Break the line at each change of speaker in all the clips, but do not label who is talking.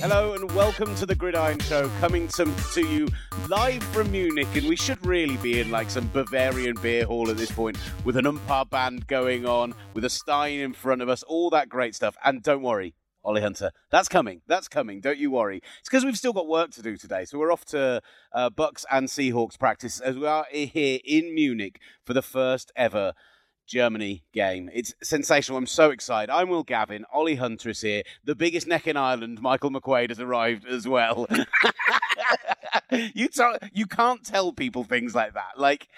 Hello and welcome to the Gridiron Show, coming to, to you live from Munich. And we should really be in like some Bavarian beer hall at this point, with an oompah band going on, with a Stein in front of us, all that great stuff. And don't worry, Olly Hunter, that's coming. That's coming. Don't you worry. It's because we've still got work to do today. So we're off to uh, Bucks and Seahawks practice as we are here in Munich for the first ever Germany game. It's sensational. I'm so excited. I'm Will Gavin. Olly Hunter is here. The biggest neck in Ireland, Michael McQuaid, has arrived as well. you tell, you can't tell people things like that. Like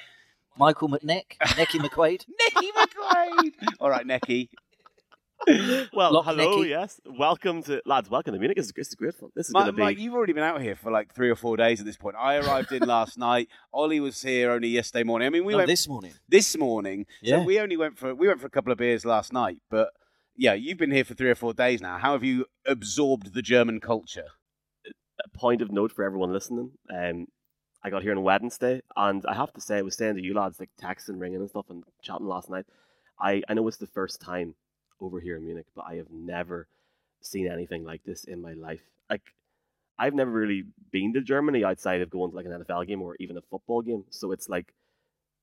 Michael McNeck, Necky McQuaid.
Necky McQuaid. All right, Necky.
well,
Loch
hello,
Necky.
yes. Welcome to, lads, welcome to Munich. This is, this is great fun. This is
Mike,
going to be.
Mike, you've already been out here for like three or four days at this point. I arrived in last night. Olly was here only yesterday morning. I mean, we
No,
went
this morning.
this morning.
Yeah.
So we only went for we went for a couple of beers last night. But yeah, you've been here for three or four days now. How have you absorbed the German culture?
a point of note for everyone listening. Um, I got here on Wednesday, and I have to say, I was saying to you lads, like texting, ringing, and stuff, and chatting last night. I, I know it's the first time over here in Munich, but I have never seen anything like this in my life. Like, I've never really been to Germany outside of going to like an NFL game or even a football game. So it's like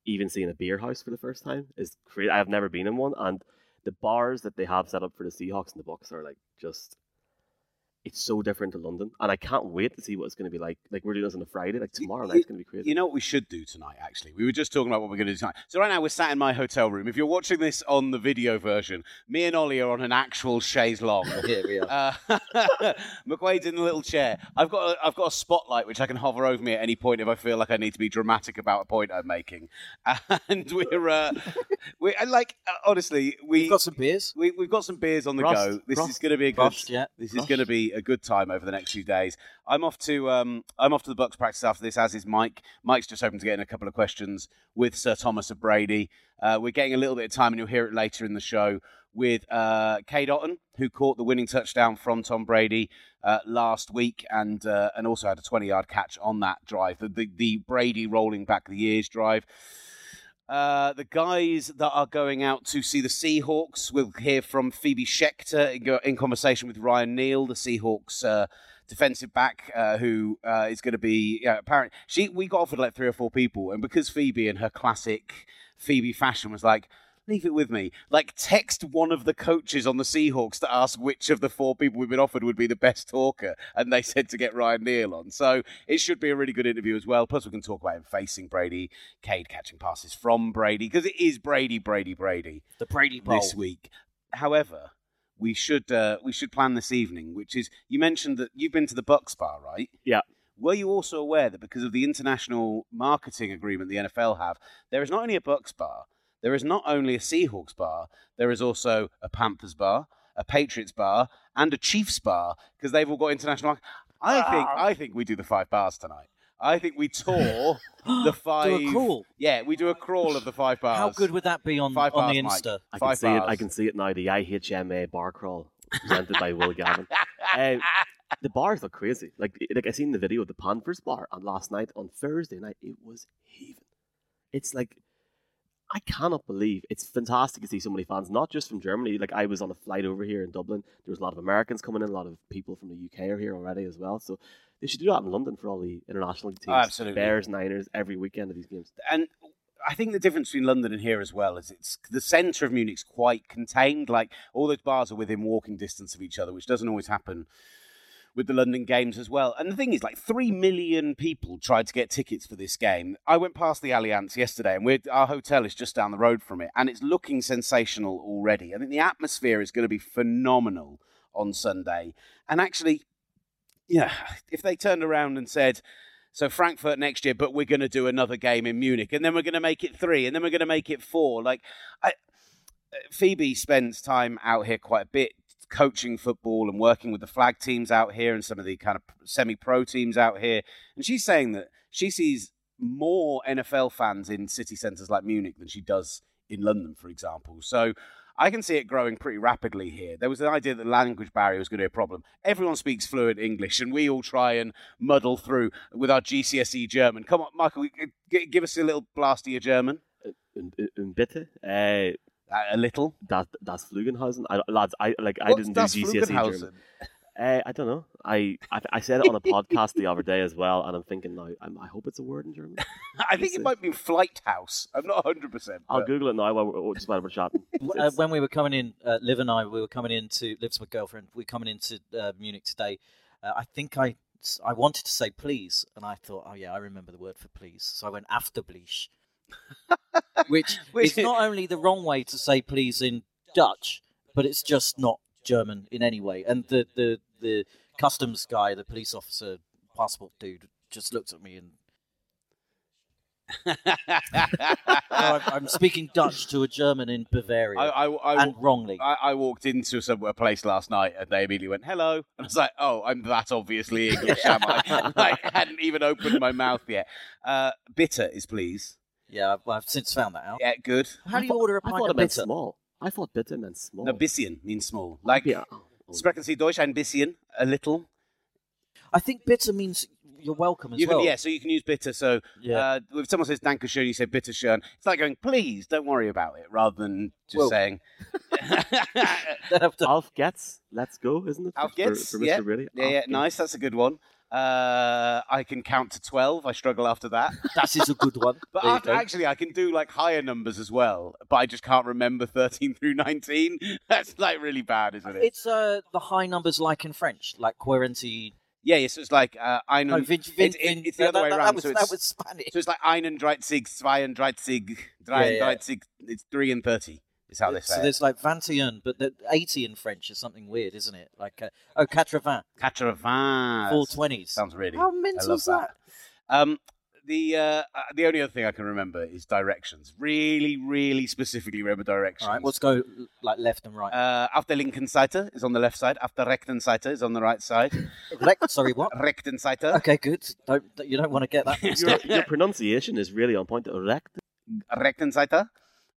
even seeing a beer house for the first time is crazy. I've never been in one, and the bars that they have set up for the Seahawks and the Bucks are like just it's so different to London, and I can't wait to see what it's going to be like. Like we're doing this on a Friday, like tomorrow night's going to be crazy.
You know what we should do tonight, actually? We were just talking about what we're going to do tonight. So, right now, we're sat in my hotel room. If you're watching this on the video version, me and Olly are on an actual chaise longue.
Here we are.
Uh, McQuaid's in the little chair. I've got a, I've got a spotlight which I can hover over me at any point if I feel like I need to be dramatic about a point I'm making. And we're uh, we like uh, honestly we
We've got some beers.
we, we've got some beers on the
Prost,
go. This
Prost,
is going to be a good.
Prost, yeah.
This is going to be a good time over the next few days. I'm off to um, I'm off to the Bucks practice after this, as is Mike. Mike's just hoping to get in a couple of questions with Sir Thomas of Brady. Uh, we're getting a little bit of time, and you'll hear it later in the show with uh, Cade Otton, who caught the winning touchdown from Tom Brady uh, last week, and uh, and also had a 20 yard catch on that drive, the, the the Brady rolling back the years drive. Uh, the guys that are going out to see the Seahawks, we'll hear from Phoebe Schecter in, conversation with Ryan Neal, the Seahawks uh, defensive back, uh, who uh, is going to be yeah, apparent. She we got offered like three or four people, and because Phoebe in her classic Phoebe fashion was like. Leave it with me. Like, text one of the coaches on the Seahawks to ask which of the four people we've been offered would be the best talker. And they said to get Ryan Neal on. So it should be a really good interview as well. Plus, we can talk about him facing Brady, Cade catching passes from Brady, because it is Brady, Brady, Brady
The Brady Bowl.
this week. However, we should uh, we should plan this evening, which is you mentioned that you've been to the Bucks bar, right?
Yeah.
Were you also aware that because of the international marketing agreement the NFL have, there is not only a Bucks bar, there is not only a Seahawks bar, there is also a Panthers bar, a Patriots bar, and a Chiefs bar because they've all got international. mar- I think I think we do the five bars tonight. I think we tour the five.
Do a crawl.
Yeah, we do a crawl of the five bars.
How good would that be on,
Five
on the
bars, Mike.
Insta?
I can
Five
see it.
bars.
I can see it now. The IHMA bar crawl presented by Will Gavin. Um, the bars look crazy. Like like I seen the video of the Panthers bar, and last night on Thursday night it was heaving. It's like I cannot believe it's fantastic to see so many fans, not just from Germany. Like I was on a flight over here in Dublin. There was a lot of Americans coming in, a lot of people from the UK are here already as well. So they should do that in London for all the international teams.
Oh, absolutely.
Bears, Niners, every weekend of these games.
and I think the difference between London and here as well is it's the centre of Munich's quite contained. Like all those bars are within walking distance of each other, which doesn't always happen with the London games as well. And the thing is, like three million people tried to get tickets for this game. I went past the Allianz yesterday, and our hotel is just down the road from it, and it's looking sensational already. I think the atmosphere is going to be phenomenal on Sunday. And actually, yeah, if they turned around and said, so Frankfurt next year, but we're going to do another game in Munich, and then we're going to make it three, and then we're going to make it four. Like, I, Phoebe spends time out here quite a bit coaching football and working with the flag teams out here and some of the kind of semi-pro teams out here, and she's saying that she sees more NFL fans in city centres like Munich than she does in London, for example. So. I can see it growing pretty rapidly here. There was an idea that language barrier was going to be a problem. Everyone speaks fluent English, and we all try and muddle through with our GCSE German. Come on, Michael, give us a little blast of your German.
Un, un bitte. Uh,
Uh, a little.
das das Flugenhausen. I, lads, I like I
What's
didn't
das
do GCSE German.
Flugenhausen?
Uh, I don't know. I, I I said it on a podcast the other day as well, and I'm thinking now. I'm, I hope it's a word in German.
I think it might be Flight House. I'm not 100%.
I'll Google it now while we're just while we're chatting.
Uh, when we were coming in, uh, Liv and I, we were coming into Liv's my girlfriend. We are coming into uh, Munich today. Uh, I think I I wanted to say please, and I thought, oh yeah, I remember the word for please. So I went after bleach, which
Which-
is not only the wrong way to say please in Dutch, but it's just not German in any way. And the the the customs guy, the police officer, passport dude, just looked at me and. I'm, I'm speaking Dutch to a German in Bavaria,
I, I, I,
and wrongly.
I, I walked into some a place last night and they immediately went hello, and I was like, "Oh, I'm that obviously English, am I?" like, I hadn't even opened my mouth yet. Uh, bitter is please.
Yeah, I've, I've since found that out.
Yeah, good.
How
I
do you
thought-
order a
I
pint
thought
of
it meant
bitter?
small. I thought bitter meant small.
No, bisschen means small. Like,
yeah.
Sprechen Sie Deutsch ein bisschen, a little.
I think bitter means you're welcome as
You can,
well.
yeah, so you can use bitter. So
Yeah.
uh, if someone says Dankeschön, you say bitteschön. It's like going, please, don't worry about it, rather than just
Well-
saying.
Don't have to-
Auf geht's. Let's go, isn't it?
Alf
For-
gets,
for, Mr.
yeah.
Brady.
yeah,
Alf
yeah,
gets.
nice. That's a good one. Uh, I can count to 12. I struggle after that.
that is a good one.
But after, actually, I can do like higher numbers as well, but I just can't remember 13 through 19. That's like really bad, isn't it?
it's uh, the high numbers like in French, like quarante.
yeah, yeah, so it's like uh, einen,
No, vin, vin,
it-
vin-
it's the
no,
other
that,
way
that
around.
was,
so,
that was Spanish.
so it's like einen, dreizig, zweiunddreißig, dreiunddreißig. It's 3 and 30 is how they
so
say it.
there's like 21, but the 80 in French is something weird, isn't it? Like, uh, oh, 80,
Quatre-vingts.
four twenties.
Sounds really.
How
I
mental is that?
Um, the uh, uh, the only other thing I can remember is directions. Really, really specifically remember directions.
All right, let's go like left and right.
Uh, auf der linken Seite is on the left side. After der rechten Seite is on the right side.
Lec- sorry, what?
rechten Seite.
Okay, good. Don't you don't want to get that.
Your, your pronunciation is really on point. Erect.
Rechten Seite.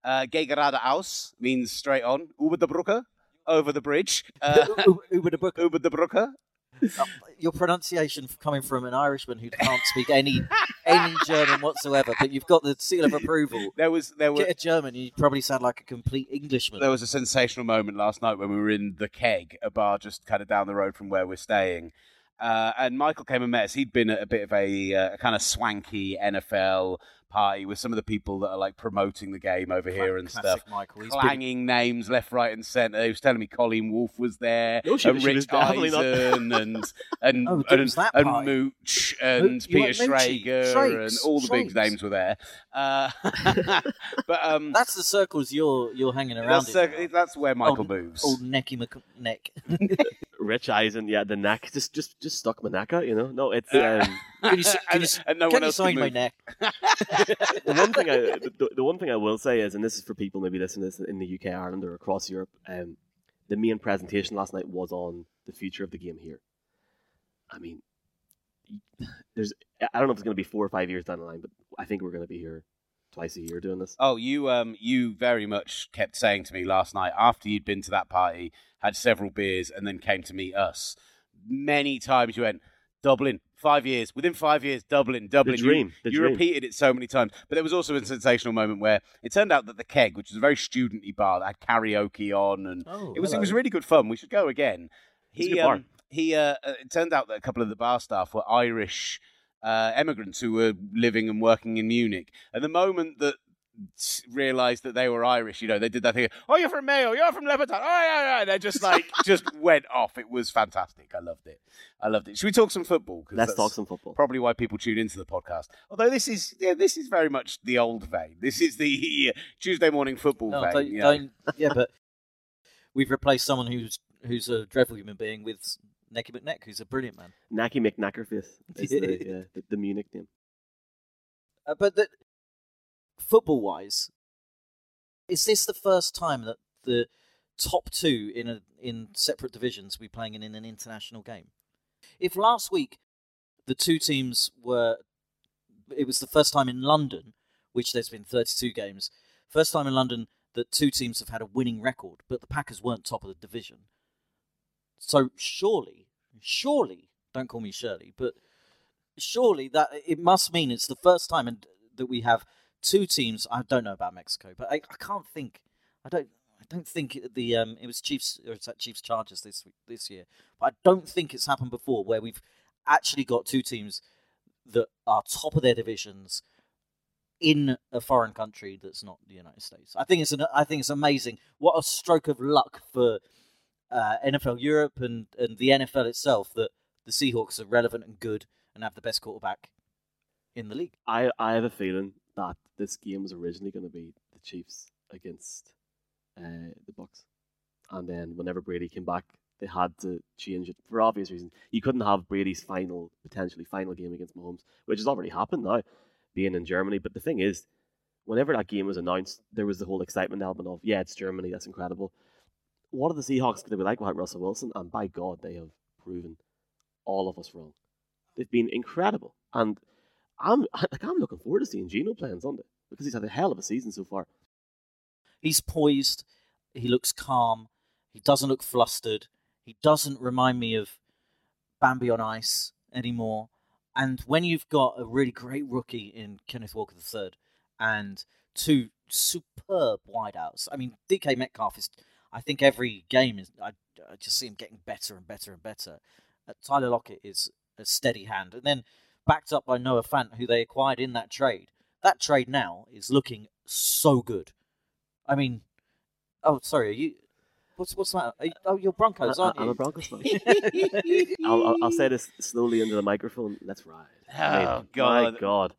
Uh, geh geradeaus means straight on. Über der Brücke. Over the bridge. Uh,
Uber the book.
über der Brücke.
Your pronunciation coming from an Irishman who can't speak any any German whatsoever, but you've got the seal of approval.
There was there was
Get a German, you probably sound like a complete Englishman.
there was a sensational moment last night when we were in the Keg, a bar just kind of down the road from where we're staying. Uh, and Michael came and met us. He'd been at a bit of a, uh, kind of swanky NFL party with some of the people that are like promoting the game over here and
Classic
stuff.
Michael. He's been,
Clanging names left, right, and centre. He was telling me Colleen Wolfe was there,
No,
and Rich
was.
Eisen, and and
Oh,
and,
was that
and. Mooch and
you
Peter? Schrager
Shrakes,
and all the big names were there. Uh, but um,
That's the circles you're you're hanging around
that's,
in.
that's where Michael
Old-
moves.
Old necky Mc- neck.
Rich Eisen Yeah, the neck. Just just just stuck my neck out. You know. No, it's
Uh,
um,
Can you, can you, s-
and no
can
one
you
else can
sign my neck?
the one thing I the, the one thing I will say is, and this is for people maybe listening to this in the UK, Ireland, or across Europe. Um, the main presentation last night was on the future of the game here. I mean, there's I don't know if it's going to be four or five years down the line, but I think we're going to be here twice a year doing this.
Oh, you um, you very much kept saying to me last night after you'd been to that party, had several beers, and then came to meet us. Many times you went Dublin, five years. Within five years, Dublin, Dublin. You-
dream,
You,
the dream.
repeated it so many times, but there was also a sensational moment where it turned out that the keg, which is a very studenty bar that had karaoke on, and
Oh,
it was it was really good fun. We should go again.
It's a
He
good bar.
um, he uh, uh, it turned out that a couple of the bar staff were Irish uh, immigrants who were living and working in Munich. And the moment that realized that they were Irish, you know, they did that thing. Oh, you're from Mayo. You're from Lebanon. Oh, yeah, yeah. They just like just went off. It was fantastic. I loved it. I loved it. Should we talk some football?
Let's talk some football.
Probably why people tune into the podcast. Although this is yeah, this is very much the old vein. This is the Tuesday morning football
No,
vein.
don't,
you know.
don't, yeah, but we've replaced someone who's who's a dreadful human being with Necky McNeck, who's a brilliant man.
Nacky McKnackerface is the, yeah, the, the Munich name.
Uh, but football wise, is this the first time that the top two in a in separate divisions will be playing in, in an international game? If last week the two teams were, it was the first time in London, which there's been 32 games, first time in London that two teams have had a winning record, but the Packers weren't top of the division. So surely, surely, don't call me Shirley, but surely that it must mean it's the first time and that we have two teams. I don't know about Mexico, but I, I can't think. I don't. I don't think the um, it was Chiefs or it's at Chiefs Chargers this week, this year. But I don't think it's happened before where we've actually got two teams that are top of their divisions in a foreign country that's not the United States. I think it's an, I think it's amazing. What a stroke of luck for uh, NFL Europe and, and the NFL itself that the Seahawks are relevant and good and have the best quarterback in the league.
I, I have a feeling that this game was originally going to be the Chiefs against uh, the Bucks, and then whenever Brady came back, they had to change it for obvious reasons. You couldn't have Brady's final, potentially final game against Mahomes, which has already happened now, being in Germany. But the thing is, whenever that game was announced, there was the whole excitement element of, yeah, it's Germany, that's incredible. What are the Seahawks going to be like without Russell Wilson? And by God, they have proven all of us wrong. They've been incredible, and I'm like I'm looking forward to seeing Gino play on Sunday because he's had a hell of a season so far.
He's poised. He looks calm. He doesn't look flustered. He doesn't remind me of Bambi on ice anymore. And when you've got a really great rookie in Kenneth Walker III and two superb wideouts, I mean, DK Metcalf is, I think every game is, I, I just see him getting better and better and better. Uh, Tyler Lockett is a steady hand. And then backed up by Noah Fant, who they acquired in that trade. That trade now is looking so good. I mean, oh, sorry, are you? What's what's that? Are you, oh, you're Broncos,
I,
aren't
am
you?
I'm a Broncos fan. I'll, I'll, I'll say this slowly under the microphone. Let's ride. I mean,
Oh, God.
my God!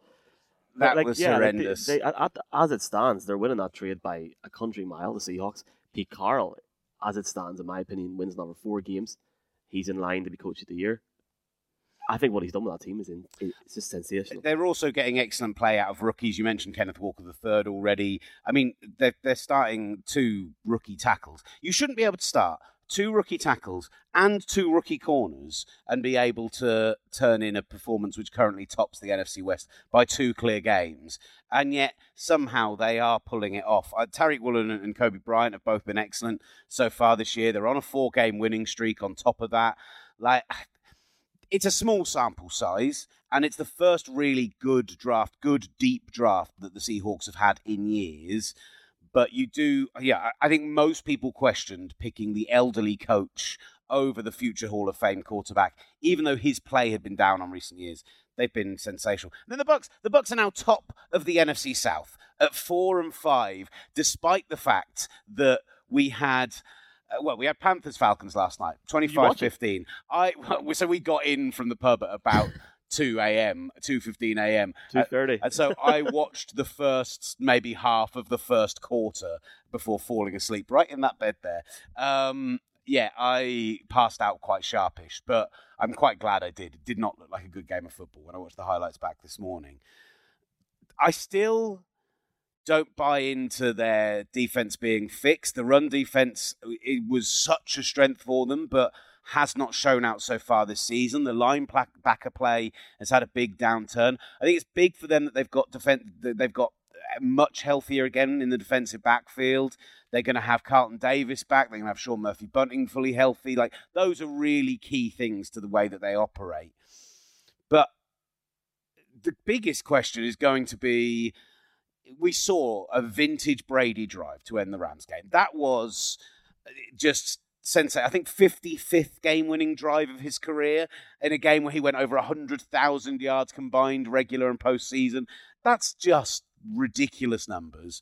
That
Like,
was
yeah, like, they-
horrendous.
they- at- at- as it stands, they're winning that trade by a country mile. The Seahawks. Pete Carroll, as it stands, in my opinion, wins number four games. He's in line to be coach of the year. I think what he's done with that team is in, it's just sensational.
They're also getting excellent play out of rookies. You mentioned Kenneth Walker the third already. I mean, they're, they're starting two rookie tackles. You shouldn't be able to start two rookie tackles and two rookie corners and be able to turn in a performance which currently tops the NFC West by two clear games. And yet somehow they are pulling it off. Uh, Tariq Woolen and Coby Bryant have both been excellent so far this year. They're on a four-game winning streak. On top of that, like it's a small sample size, and it's the first really good draft, good deep draft that the Seahawks have had in years. But you do, yeah, I think most people questioned picking the elderly coach over the future Hall of Fame quarterback, even though his play had been down on recent years. They've been sensational. And then the Bucks, the Bucks are now top of the NFC South at four and five, despite the fact that we had. Uh, well, we had Panthers Falcons last night, 25 15. I so we got in from the pub at about 2 a.m., 2:15 a.m.
Two thirty.
And so I watched the first maybe half of the first quarter before falling asleep right in that bed there. Um, yeah, I passed out quite sharpish, but I'm quite glad I did. It did not look like a good game of football when I watched the highlights back this morning. I still don't buy into their defense being fixed. The run defense it was such a strength for them, but has not shown out so far this season. The line backer play has had a big downturn. I think it's big for them that they've got defense. They've got uh, much healthier again in the defensive backfield. They're going to have Carlton Davis back. They're going to have Sean Murphy Bunting fully healthy. Like those are really key things to the way that they operate. But the biggest question is going to be we saw a vintage Brady drive to end the Rams game. That was uh, just sensational. I think 55th game winning drive of his career in a game where he went over 100,000 yards combined, regular and postseason. That's just ridiculous numbers.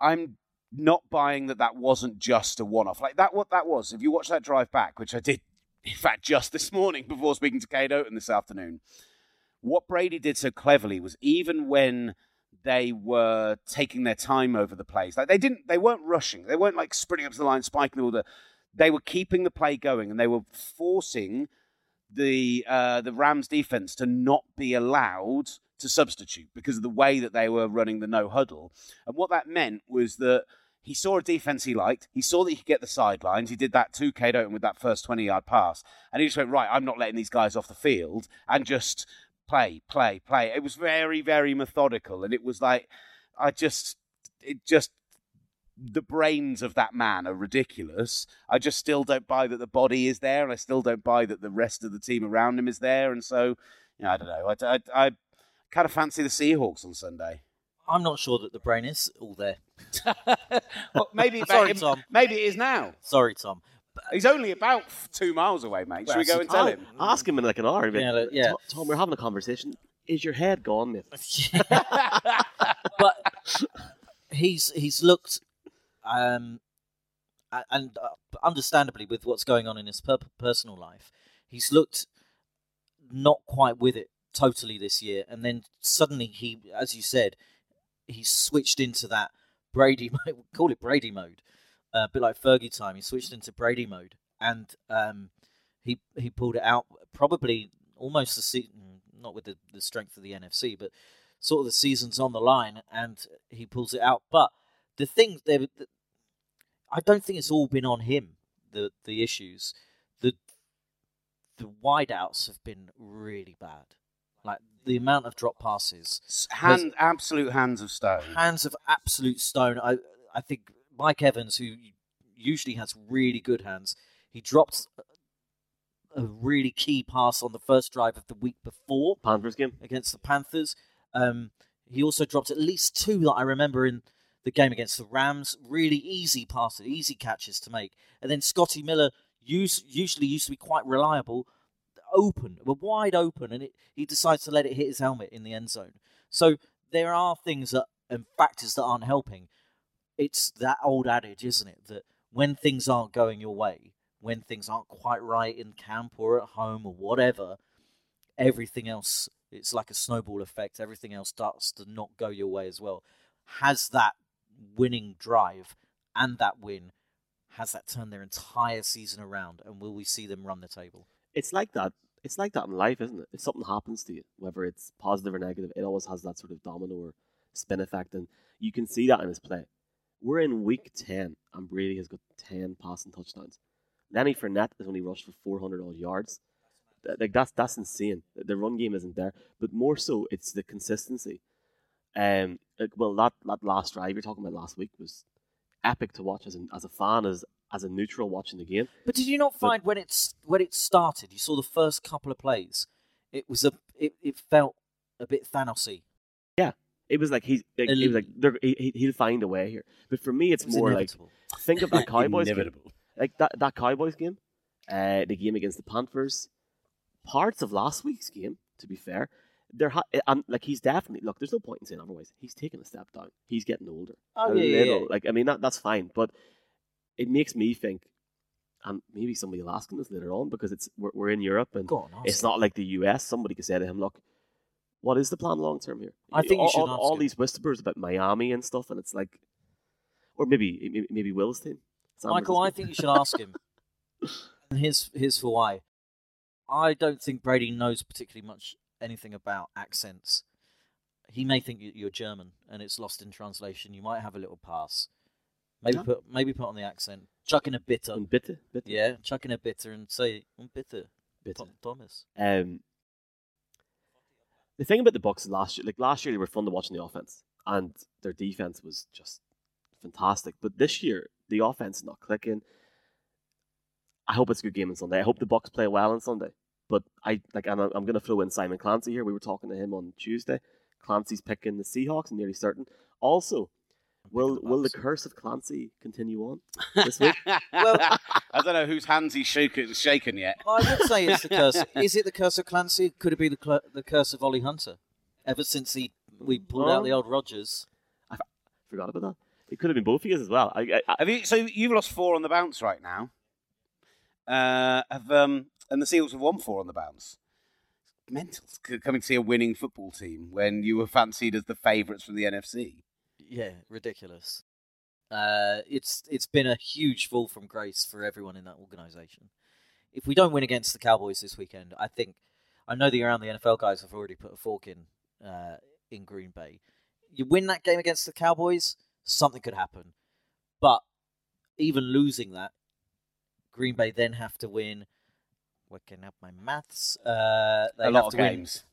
I'm not buying that that wasn't just a one off. Like that, what that was. If you watch that drive back, which I did, in fact, just this morning before speaking to Cade Otton this afternoon, what Brady did so cleverly was even when they were taking their time over the plays. Like they didn't, they weren't rushing. They weren't like sprinting up to the line, spiking all the. They were keeping the play going, and they were forcing the uh, the Rams defense to not be allowed to substitute because of the way that they were running the no huddle. And what that meant was that he saw a defense he liked. He saw that he could get the sidelines. He did that to Cade Otton with that first 20 yard pass. And he just went, right, I'm not letting these guys off the field and just play, play, play. It was very, very methodical. And it was like, I just, it just, the brains of that man are ridiculous. I just still don't buy that the body is there. And I still don't buy that the rest of the team around him is there. And so, you know, I don't know. I, I, I kind of fancy the Seahawks on Sunday.
I'm not sure that the brain is all there.
well, maybe,
Sorry, Tom.
maybe it is now.
Sorry, Tom.
He's only about two miles away, mate. Should we go and tell him?
Ask him in like an hour.
Yeah, like, yeah.
Tom, Tom, we're having a conversation. Is your head gone, mate?
but he's he's looked, um, a- and uh, understandably with what's going on in his per- personal life, he's looked not quite with it totally this year, and then suddenly he, as you said, he switched into that Brady mode. Call it Brady mode, uh, a bit like Fergie time. He switched into Brady mode, and um, he he pulled it out probably almost the season, not with the, the strength of the NFC, but sort of the season's on the line, and he pulls it out. But the thing, there, the- I don't think it's all been on him. The the issues, the the wideouts have been really bad. Like the amount of drop passes,
S- Hand, absolute hands of stone.
hands of absolute stone. I I think Mike Evans, who usually has really good hands, he dropped a really key pass on the first drive of the week before
Panthers game.
against the Panthers. Um, he also dropped at least two that I remember in the game against the Rams. Really easy passes, easy catches to make. And then Scotty Miller use, usually used to be quite reliable, open, were wide open, and it, he decides to let it hit his helmet in the end zone. So there are things that and factors that aren't helping. It's that old adage, isn't it, that when things aren't going your way, when things aren't quite right in camp or at home or whatever, everything else it's like a snowball effect everything else starts to not go your way as well has that winning drive and that win has that turned their entire season around and will we see them run the table
It's like that. It's like that in life, isn't it? If something happens to you, whether it's positive or negative, it always has that sort of domino or spin effect, and you can see that in his play. We're in week ten, and Brady has got ten passing touchdowns. Lenny Fournette has only rushed for four hundred odd yards. Like that's that's insane. The- run game isn't there, but more so, it's the consistency. Um, like, well, that, that last drive you're talking about last week was epic to watch as a, as a fan, as as a neutral watching the game.
but did you not find when it's when it started you saw the first couple of plays it was a it, it felt a bit thanosy
It was like he's like, it was like they're, he, he- he'll find a way here. But for me, it's
it
more
inevitable.
like think of that Cowboys game, like that that Cowboys game, uh, the game against the Panthers, parts of last week's game. To be fair, there ha- and like he's definitely look. There's no point in saying otherwise. He's taking a step down. He's getting older.
oh
a
yeah, yeah,
little.
yeah.
Like I mean that that's fine, but it makes me think, and maybe somebody will ask him this later on because it's we're, we're in Europe and
on,
it's not like the US. Somebody could say to him, "Look, what is the plan long term here?"
I think you
all,
should
all,
ask
all these whispers about Miami and stuff, and it's like, or maybe maybe, Will's team.
Michael, I think you should ask him. and here's here's for why. I don't think Brady knows particularly much anything about accents. He may think you- you're German and it's lost in translation. You might have a little pass. Maybe
Yeah.
put maybe put on the accent. Chuck in a bitter.
And bitte, bitte,
Yeah, chuck in a bitter and say "Un bitter,
bitte.
Tom Thomas.
Um, the thing about the Bucks last year, like last year, they were fun to watch in the offense, and their defense was just fantastic. But this year, the offense is not clicking. I hope it's a good game on Sunday. I hope the Bucks play well on Sunday. But I like, and I'm, going to throw in Simon Clancy here. We were talking to him on Tuesday. Clancy's picking the Seahawks, nearly certain. Also, will
the
will the curse of Clancy continue on this week?
Well-
I don't know whose hands he's shaken, shaken yet.
I would say it's the curse. Is it the curse of Clancy? Could it be the cl- the curse of Olly Hunter? Ever since he we pulled out the old Rodgers.
I forgot about that. It could have been both of you as well. I, I, I,
Have you? So you've lost four on the bounce right now. Uh, have um, and the Seals have won four on the bounce. Mental c- coming to see a winning football team when you were fancied as the favourites from the NFC.
Yeah, ridiculous. Uh, it's it's been a huge fall from grace for everyone in that organisation. If we don't win against the Cowboys this weekend, I think I know the around the NFL guys have already put a fork in uh, in Green Bay. You win that game against the Cowboys, something could happen. But even losing that, Green Bay then have to win. Working up my maths, uh, they
a
have
lot of
to win
games.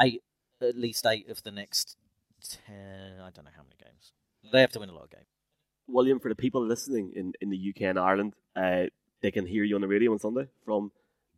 eight, at least eight of the next ten. I don't know how many games. They have to win a lot of games.
William, for the people listening in, in the UK and Ireland, uh, they can hear you on the radio on Sunday from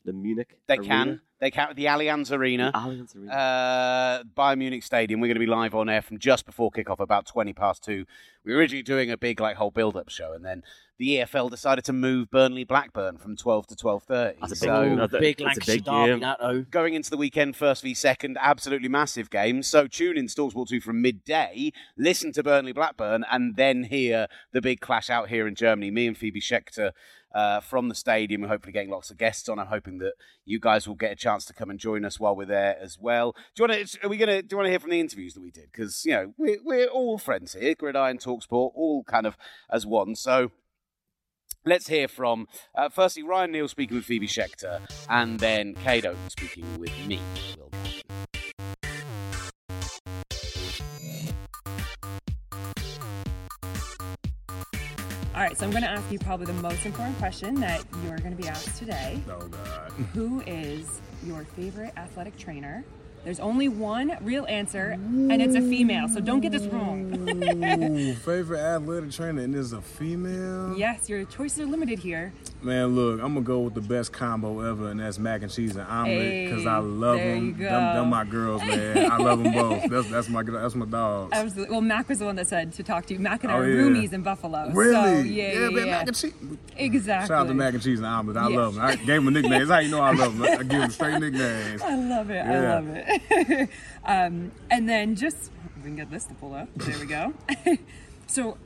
the Munich.
They
arena.
can. They count the Allianz Arena.
Allianz Arena.
Uh, Bayern Munich Stadium. We're going to be live on air from just before kickoff, about twenty past two. We were originally doing a big like whole build-up show, and then the EFL decided to move Burnley Blackburn from twelve to twelve thirty.
That's a big-
So
that's a-
big
it's a
Lancashire
big
derby,
game.
that though.
going into the weekend, first v second, absolutely massive game. So tune in Talksport 2 from midday, listen to Burnley Blackburn, and then hear the big clash out here in Germany. Me and Phoebe Schecter uh, from the stadium, and hopefully getting lots of guests on. I'm hoping that you guys will get a chance to come and join us while we're there as well. Do you want to? Are we gonna? Do you want to hear from the interviews that we did? Because you know we're we're all friends here, Gridiron Talksport, all kind of as one. So. Let's hear from uh, firstly Ryan Neal speaking with Phoebe Schecter, and then Cade Otton speaking with me,
right, so I'm going to ask you probably the most important question that you're going to be asked today.
Oh God.
Who is your favorite athletic trainer? There's only one real answer, and it's a female, so don't get this wrong.
Ooh, favorite athletic trainer and is a female.
yes, your choices are limited here.
Man, look, I'm gonna go with the best combo ever, and that's mac and cheese and omelet, cause I love
there
them.
you
Them,
go.
them my girls, man. I love them both. That's that's my that's my dogs.
Absolutely. Well, Mac was the one that said to talk to you. Mac and I
Oh,
are
yeah.
roomies in Buffalo.
Really?
So, yeah, yeah, yeah.
mac and cheese.
Exactly.
Shout out to mac and cheese and omelet. I
Yeah.
love them. I gave them a nickname. That's how you know I love them. I give them straight nicknames.
I love it. I love it. um, and then just we can get this to pull up. There we go. so,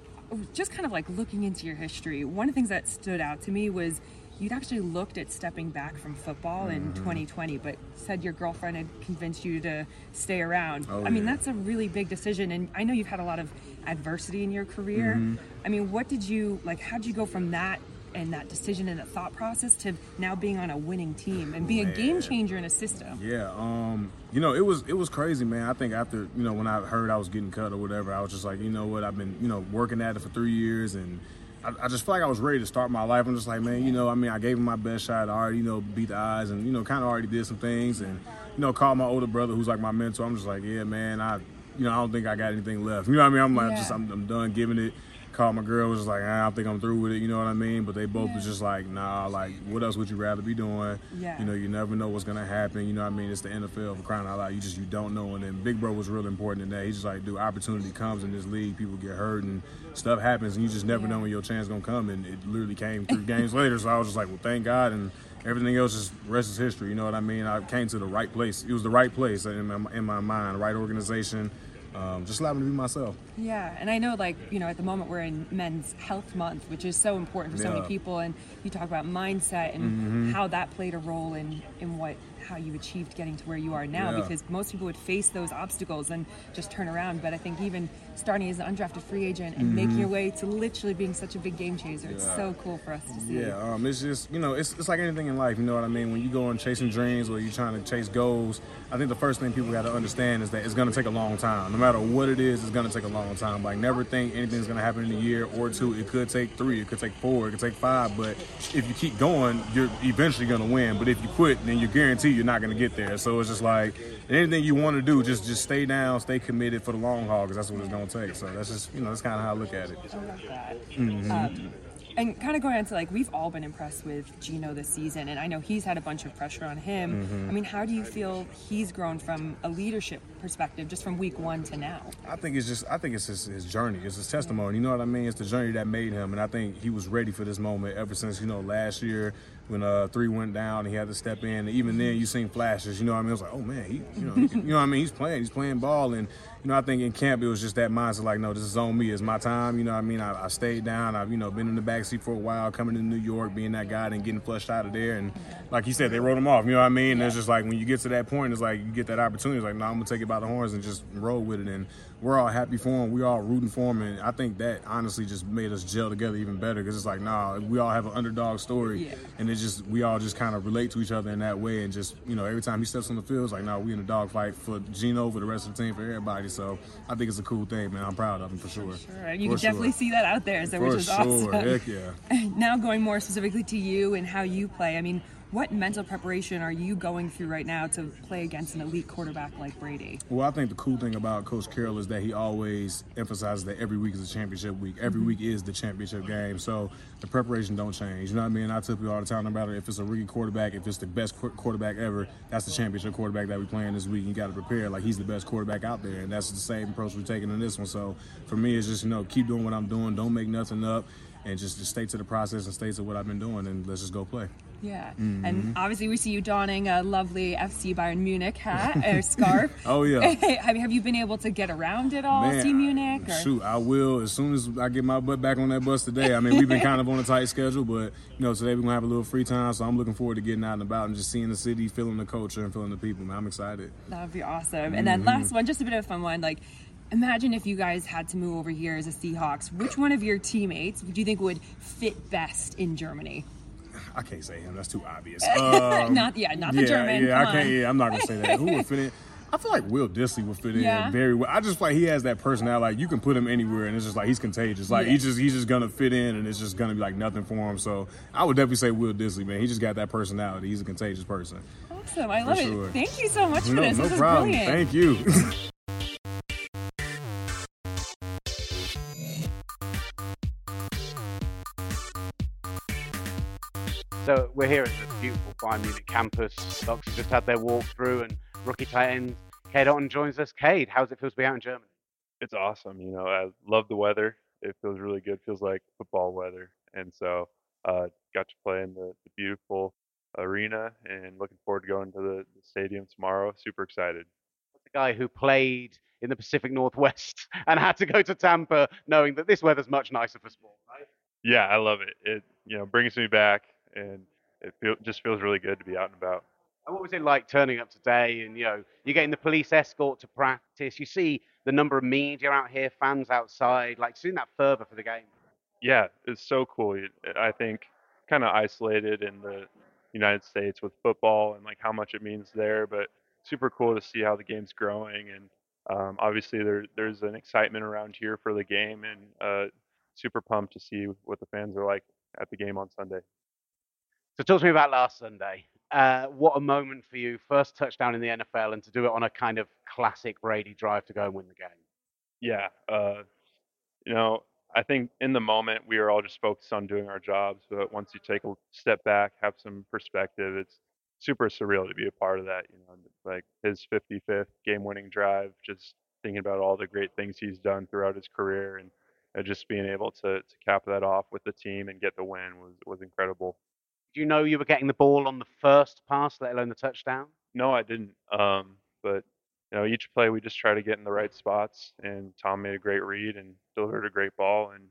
just kind of like looking into your history, one of the things that stood out to me was you'd actually looked at stepping back from football in
Mm-hmm.
2020, but said your girlfriend had convinced you to stay around.
Oh,
I mean,
yeah.
that's a really big decision, and I know you've had a lot of adversity in your career.
Mm-hmm.
I mean, what did you like? How did you go from that? And that decision and that thought process to now being on a winning team and being a game changer in a system.
Yeah, um, you know, it was it was crazy, man. I think after you know when I heard I was getting cut or whatever, I was just like, you know what, I've been you know working at it for three years, and I, I just feel like I was ready to start my life. I'm just like, man, you know, I mean, I gave him my best shot. I already you know beat the odds, and you know, kind of already did some things, and you know, called my older brother who's like my mentor. I'm just like, yeah, man, I you know I don't think I got anything left. You know what I mean? I'm like,
Yeah.
just I'm, I'm done giving it. My girl, was just like, ah, I think I'm through with it. You know what I mean? But they both was just like, nah, like, what else would you rather be doing?
Yeah.
You know, you never know what's gonna happen. You know what I mean? It's the NFL for crying out loud. You just you don't know. And then Big Bro was real important in that. He's just like, dude, opportunity comes in this league. People get hurt and stuff happens, and you just never
Yeah.
know when your chance gonna come. And it literally came three games later. So I was just like, well, thank God. And everything else is rest is history. You know what I mean? I came to the right place. It was the right place in my, in my mind, right organization. Um, just allowed me to be myself.
Yeah, and I know, like, you know, at the moment we're in Men's Health Month, which is so important for so many people. And you talk about mindset and how that played a role in, in what how you achieved getting to where you are now.
Yeah.
Because most people would face those obstacles and just turn around. But I think even starting as an undrafted free agent and making your way to literally being such a big game changer, it's
Yeah.
so cool for us to see.
Yeah, um, it's just you know, it's, it's like anything in life. You know what I mean? When you go on chasing dreams or you're trying to chase goals, I think the first thing people got to understand is that it's going to take a long time. No matter what it is, it's going to take a long time. Like never think anything's going to happen in a year or two. It could take three, it could take four, it could take five. But if you keep going, you're eventually going to win. But if you quit, then you guarantee you're not going to get there. So it's just like anything you want to do, just just stay down, stay committed for the long haul because that's what it's going to take. So that's just you know that's kind of how I look at it.
I love that.
Mm-hmm.
Um, and kind of going into like we've all been impressed with Gino this season, and I know he's had a bunch of pressure on him.
Mm-hmm.
I mean, how do you feel he's grown from a leadership perspective, just from week one to now?
I think it's just I think it's his, his journey. It's his testimony. You know what I mean? It's the journey that made him, and I think he was ready for this moment ever since you know last year when uh, three went down he had to step in. And even then, you seen flashes. You know what I mean? It was like, oh man, he you know you know what I mean? He's playing. He's playing ball, and you know I think in camp it was just that mindset like, no, this is on me. It's my time. You know what I mean? I, I stayed down. I've you know been in the backseat for a while, coming to New York, being that guy, and getting flushed out of there. And like he said, they wrote him off. You know what I mean? And it's just like when you get to that point, it's like you get that opportunity. It's like, no, I'm gonna take it by the horns and just roll with it. And we're all happy for him. We all rooting for him, and I think that honestly just made us gel together even better because it's like, nah, we all have an underdog story,
Yeah.
and it just we all just kind of relate to each other in that way, and just you know every time he steps on the field, it's like, nah, we in a dog fight for Gino, for the rest of the team, for everybody. So I think it's a cool thing, man. I'm proud of him for sure.
Sure, you
For
can definitely see that out there, so
For
which is
sure,
awesome.
heck yeah.
now going more specifically to you and how you play. I mean, what mental preparation are you going through right now to play against an elite quarterback like Brady?
Well, I think the cool thing about Coach Carroll is that he always emphasizes that every week is a championship week. Every mm-hmm. week is the championship game. So the preparation don't change. You know what I mean? I tell people all the time, no matter if it's a rookie quarterback, if it's the best quarterback ever, that's the championship quarterback that we're playing this week. You got to prepare like he's the best quarterback out there, and that's the same approach we're taking in this one. So for me, it's just you know keep doing what I'm doing. Don't make nothing up and just, just stay to the process and stay to what I've been doing, and let's just go play.
Yeah, mm-hmm. and obviously we see you donning a lovely FC Bayern Munich hat or scarf.
oh yeah.
have, have you been able to get around at all? Man, see Munich? Or?
Shoot, I will as soon as I get my butt back on that bus today. I mean, we've been kind of on a tight schedule, but you know, today we're gonna have a little free time, so I'm looking forward to getting out and about and just seeing the city, feeling the culture, and feeling the people. Man, I'm excited.
That would be awesome. Mm-hmm. And then last one, just a bit of a fun one, like imagine if you guys had to move over here as a Seahawks. Which one of your teammates do you think would fit best in Germany?
I can't say him. That's too obvious.
Um, not yeah, not the
yeah,
German.
Yeah, Come I can't. On. Yeah, I'm not gonna say that. Who would fit in? I feel like Will Dissly would fit in yeah. very well. I just feel like he has that personality. Like you can put him anywhere, and it's just like he's contagious. Like yeah. he's just he's just gonna fit in, and it's just gonna be like nothing for him. So I would definitely say Will Dissly, man. He just got that personality. He's a contagious person.
Awesome. I love sure. it. Thank you so much for
no,
this.
No
this
problem. Thank you.
So we're here at the beautiful Bayern Munich campus. Docs have just had their walkthrough, and rookie tight end Cade Otton joins us. Cade, how does it feel to be out in Germany?
It's awesome. You know, I love the weather. It feels really good. Feels like football weather, and so uh, got to play in the, the, beautiful arena, and looking forward to going to the, the stadium tomorrow. Super excited.
The guy who played in the Pacific Northwest and had to go to Tampa, knowing that this weather's much nicer for sport, right?
Yeah, I love it. It you know brings me back and it feel, just feels really good to be out and about.
And what was it like turning up today? And you know, you're getting the police escort to practice. You see the number of media out here, fans outside, like seeing that fervor for the game.
Yeah, it's so cool. I think kind of isolated in the United States with football and like how much it means there, but super cool to see how the game's growing and um, obviously there there's an excitement around here for the game and uh, super pumped to see what the fans are like at the game on Sunday.
So talk to me about last Sunday. Uh, what a moment for you! First touchdown in the NFL, and to do it on a kind of classic Brady drive to go and win the game.
Yeah, uh, you know, I think in the moment we were all just focused on doing our jobs, but once you take a step back, have some perspective, it's super surreal to be a part of that. You know, like his 55th game-winning drive, just thinking about all the great things he's done throughout his career, and uh, just being able to to cap that off with the team and get the win was was incredible.
Do you know you were getting the ball on the first pass, let alone the touchdown?
No, I didn't. Um, but you know, each play we just try to get in the right spots, and Tom made a great read and delivered a great ball, and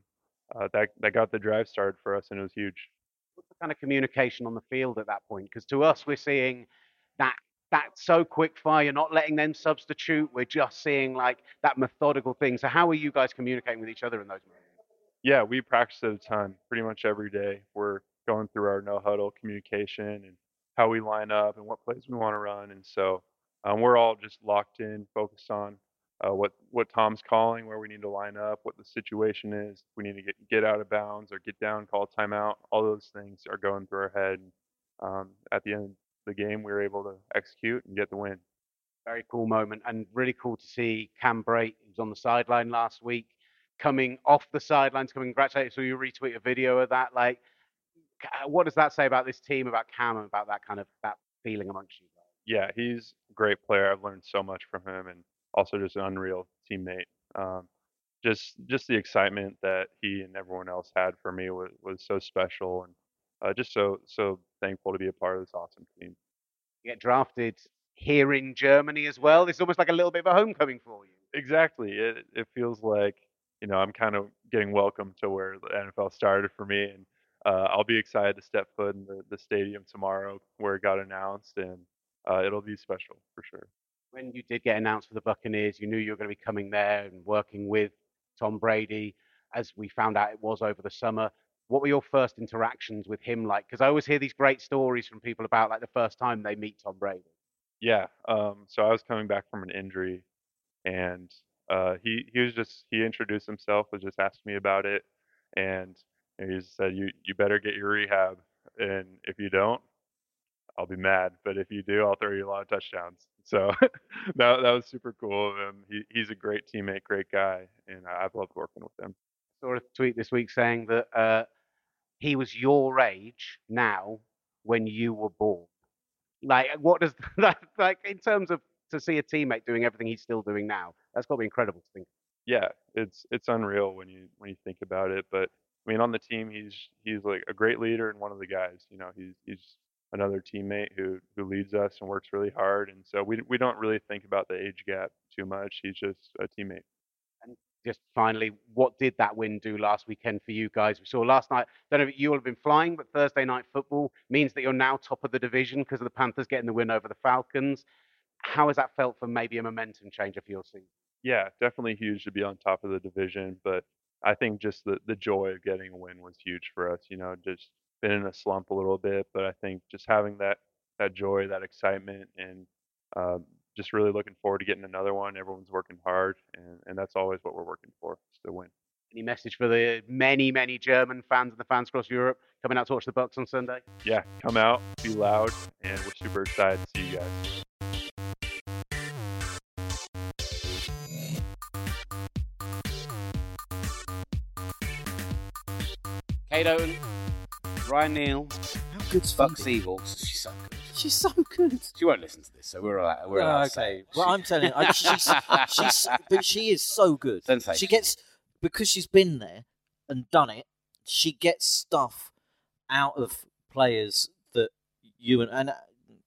uh, that that got the drive started for us, and it was huge.
What's the kind of communication on the field at that point? Because to us, we're seeing that that so quick fire, you're not letting them substitute. We're just seeing like that methodical thing. So how are you guys communicating with each other in those moments?
Yeah, we practice at a time, pretty much every day. We're going through our no huddle communication and how we line up and what plays we want to run. And so um, we're all just locked in, focused on uh, what what Tom's calling, where we need to line up, what the situation is. we need to get get out of bounds or get down, call timeout. All those things are going through our head. Um, at the end of the game, we were able to execute and get the win.
Very cool moment, and really cool to see Cam Brate, who was on the sideline last week, coming off the sidelines, coming congratulate. So you retweet a video of that, like what does that say about this team, about Cam, and about that kind of that feeling amongst you guys?
Yeah, he's a great player. I've learned so much from him, and also just an unreal teammate. Um, just just the excitement that he and everyone else had for me was, was so special, and uh, just so so thankful to be a part of this awesome team.
You get drafted here in Germany as well. It's almost like a little bit of a homecoming for you.
Exactly. It it feels like you know I'm kind of getting welcome to where the NFL started for me, and uh, I'll be excited to step foot in the, the stadium tomorrow where it got announced, and uh, it'll be special for sure.
When you did get announced for the Buccaneers, you knew you were going to be coming there and working with Tom Brady. As we found out, it was over the summer. What were your first interactions with him like? Because I always hear these great stories from people about like the first time they meet Tom Brady.
Yeah. Um, so I was coming back from an injury, and uh, he he was just he introduced himself, was just asked me about it, and and he said, "You you better get your rehab, and if you don't, I'll be mad. But if you do, I'll throw you a lot of touchdowns. So that that was super cool of him. He he's a great teammate, great guy, and I've loved working with him.
saw a tweet this week saying that uh, he was your age now when you were born. Like, what does that like in terms of to see a teammate doing everything he's still doing now? That's got to be incredible to think.
Yeah, it's it's unreal when you when you think about it. But I mean, on the team, he's he's like a great leader and one of the guys. You know, he's he's another teammate who who leads us and works really hard. And so we we don't really think about the age gap too much. He's just a teammate.
And just finally, what did that win do last weekend for you guys? We saw last night. Don't know if you all have been flying, but Thursday night football means that you're now top of the division because of the Panthers getting the win over the Falcons. How has that felt for maybe a momentum changer for your season?
Yeah, definitely huge to be on top of the division, but I think just the the joy of getting a win was huge for us. You know, just been in a slump a little bit, but I think just having that that joy, that excitement, and um, just really looking forward to getting another one. Everyone's working hard, and, and that's always what we're working for, is to win.
Any message for the many, many German fans and the fans across Europe coming out to watch the Bucks on Sunday?
Yeah, come out, be loud, and we're super excited to see you guys.
Cade Otton, Ryan Neal,
How good's
Bucks
Phoebe?
Seahawks. She's so good.
She's so good.
She won't listen to this, so we're allowed, we're allowed
Oh,
to say
okay. Well,
She-
I'm telling you, I, she's, she's, but she is so good.
Sensational.
She gets because she's been there and done it. She gets stuff out of players that you and and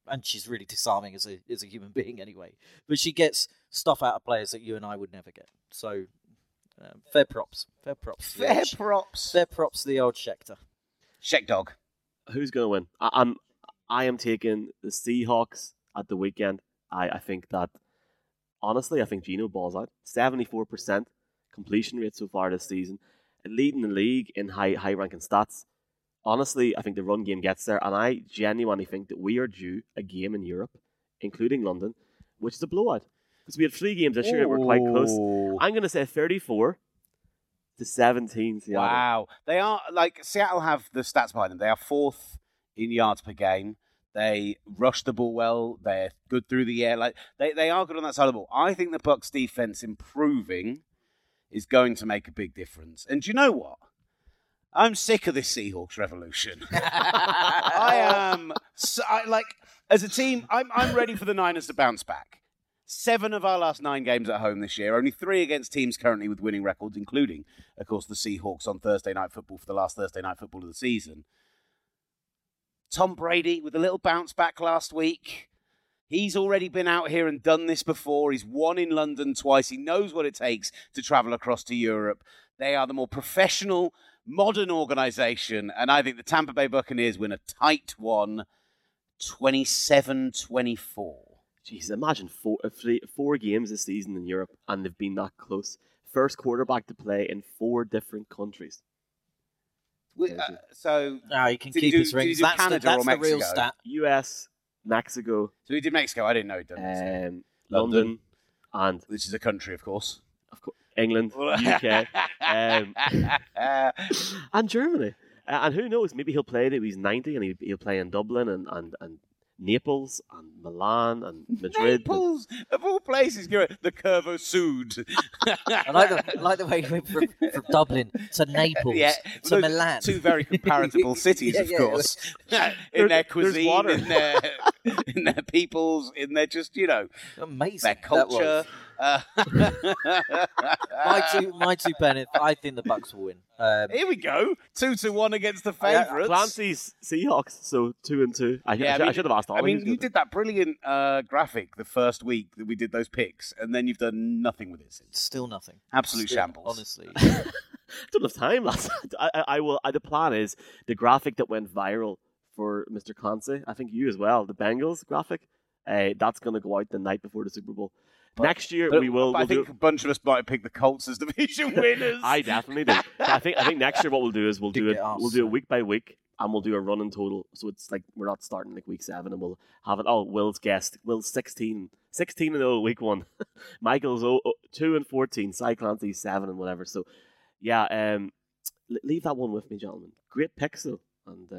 and she's really disarming as a as a human being anyway. But she gets stuff out of players that you and I would never get. So um, fair props, fair props, to the
fair
old Sh-
props.
fair props to the old Schecter.
Sheck dog.
Who's going to win? I, I'm I am taking the Seahawks at the weekend. I, I think that honestly, I think Geno balls out. Seventy four percent completion rate so far this season, leading the league in high high ranking stats. Honestly, I think the run game gets there, and I genuinely think that we are due a game in Europe, including London, which is a blowout. Because we had three games this year that were quite close.
Ooh.
I'm going to say 34 to 17. Seattle.
Wow. They are like Seattle have the stats behind them. They are fourth in yards per game. They rush the ball well. They're good through the air. Like they, they are good on that side of the ball. I think the Bucks defense improving is going to make a big difference. And do you know what? I'm sick of this Seahawks revolution. I am so, I, like as a team, I'm I'm ready for the Niners to bounce back. Seven of our last nine games at home this year, only three against teams currently with winning records, including, of course, the Seahawks on Thursday Night Football for the last Thursday Night Football of the season. Tom Brady with a little bounce back last week. He's already been out here and done this before. He's won in London twice. He knows what it takes to travel across to Europe. They are the more professional, modern organization. And I think the Tampa Bay Buccaneers win a tight one 27 24.
Jeez, imagine four, uh, four games this season in Europe, and they've been that close. First quarterback to play in four different countries.
Uh, so,
Now he can
Did
keep
do-
his
did he
rings.
do
That's, the,
Canada or
that's the real stat.
U.S., Mexico,
so he did Mexico. I didn't know he'd done Mexico.
um,
London.
London, and
Which is a country, of course.
of course England, UK, um, and Germany. Uh, and who knows? Maybe he'll play till he's ninety, and he, he'll play in Dublin and, and, and Naples and Milan and Madrid.
Naples, of all places, go the Curva Sud.
I like the, I like the way he went from, from Dublin to Naples
Yeah,
to
those
Milan.
Two very comparable cities,
Yeah,
of
yeah.
course, in
There-
their cuisine, in their in their peoples, in their just you know
Amazing.
their
that was.
culture. Uh,
My two, my two penneth. I think the Bucks will win. Um,
Here we go, two to one against the favourites.
Clancy's Seahawks, so two and two. I,
Yeah,
I,
I
should- I should have asked all
I mean, you did that brilliant uh, graphic the first week that we did those picks, and then you've done nothing with it since.
still nothing.
Absolute
Still,
shambles.
Honestly.
don't have time, lads. I, I, I will. I, the plan is the graphic that went viral for Mr. Clancy. I think you as well. The Bengals graphic. Uh, that's going to go out the night before the Super Bowl. Next year
But-
we will.
but I
we'll do-
think a bunch of us might pick the Colts as division winners.
I definitely do. I think I think next year what we'll do is we'll do it. We'll do it week by week, and we'll do a running total. So it's like we're not starting like week seven, and we'll have it. Oh, Will's guest. Will's 16, 16 and 0 week one. Michael's oh, oh, two and fourteen. Cy Clancy's seven and whatever. So yeah, um, leave that one with me, gentlemen. Great pixel, and uh,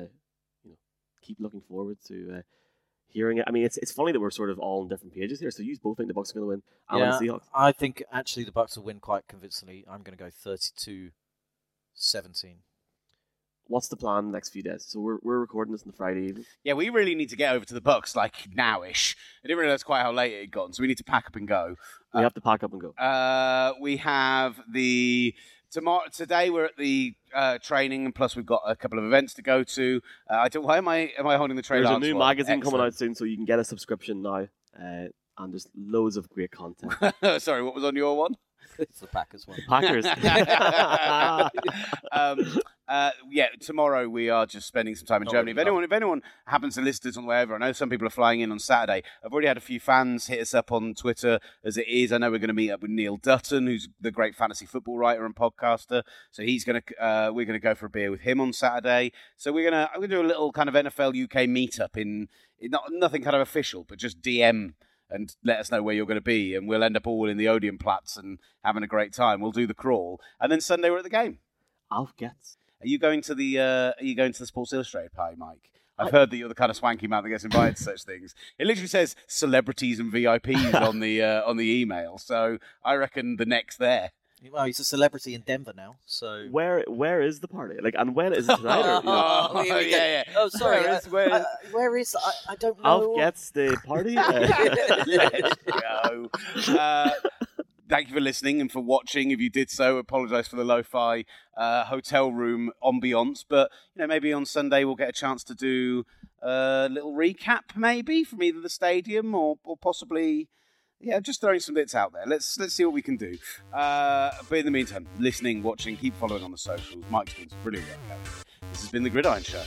you know, keep looking forward to uh, hearing it. I mean, it's it's funny that we're sort of all on different pages here. So you both think the Bucks are going to win. Alan
Yeah.
Seahawks.
I think actually the Bucks will win quite convincingly. I'm going to go 32 17.
What's the plan the next few days? So we're we're recording this on the Friday evening.
Yeah, we really need to get over to the Bucks like nowish. I didn't realize quite how late it had gotten, so we need to pack up and go.
We have to pack up and go.
Uh, we have the tomorrow. Today we're at the uh, training, and plus we've got a couple of events to go to. Uh, I don't. Why am I? Am I holding the trailer?
There's a new magazine coming out soon, so you can get a subscription now. Uh, and there's loads of great content.
Sorry, what was on your one?
It's the Packers one.
Packers.
um, uh, yeah, tomorrow we are just spending some time in
Not
Germany. If
really,
anyone, if anyone happens to list us on the way over, I know some people are flying in on Saturday. I've already had a few fans hit us up on Twitter as it is. I know we're going to meet up with Neil Dutton, who's the great fantasy football writer and podcaster. So he's going to, uh, we're going to go for a beer with him on Saturday. So we're going to, I'm going to do a little kind of NFL UK meetup in, in not nothing kind of official, but just DM and let us know where you're going to be, and we'll end up all in the Odeon Platz and having a great time. We'll do the crawl, and then Sunday we're at the game.
Auf geht's.
Are you going to the uh, Are you going to the Sports Illustrated party, Mike? I've heard that you're the kind of swanky man that gets invited to such things. It literally says celebrities and VIPs on the uh, on the email, so I reckon the next there.
Well, he's a celebrity in Denver now, so.
Where where is the party? Like, and when is it tonight? Or, you know?
Oh,
here we go.
yeah, yeah.
Oh, sorry.
Where
I-
is- where
I- I- where is I, I don't know.
Auf geht's the party. Uh,
Let's go. Uh, thank you for listening and for watching. If you did so, apologise for the lo-fi uh, hotel room ambiance. But you know, maybe on Sunday we'll get a chance to do a little recap, maybe from either the stadium or, or possibly. Yeah, just throwing some bits out there. Let's let's see what we can do. Uh, but in the meantime, listening, watching, keep following on the socials. Mike's some brilliant. This has been the Gridiron Show.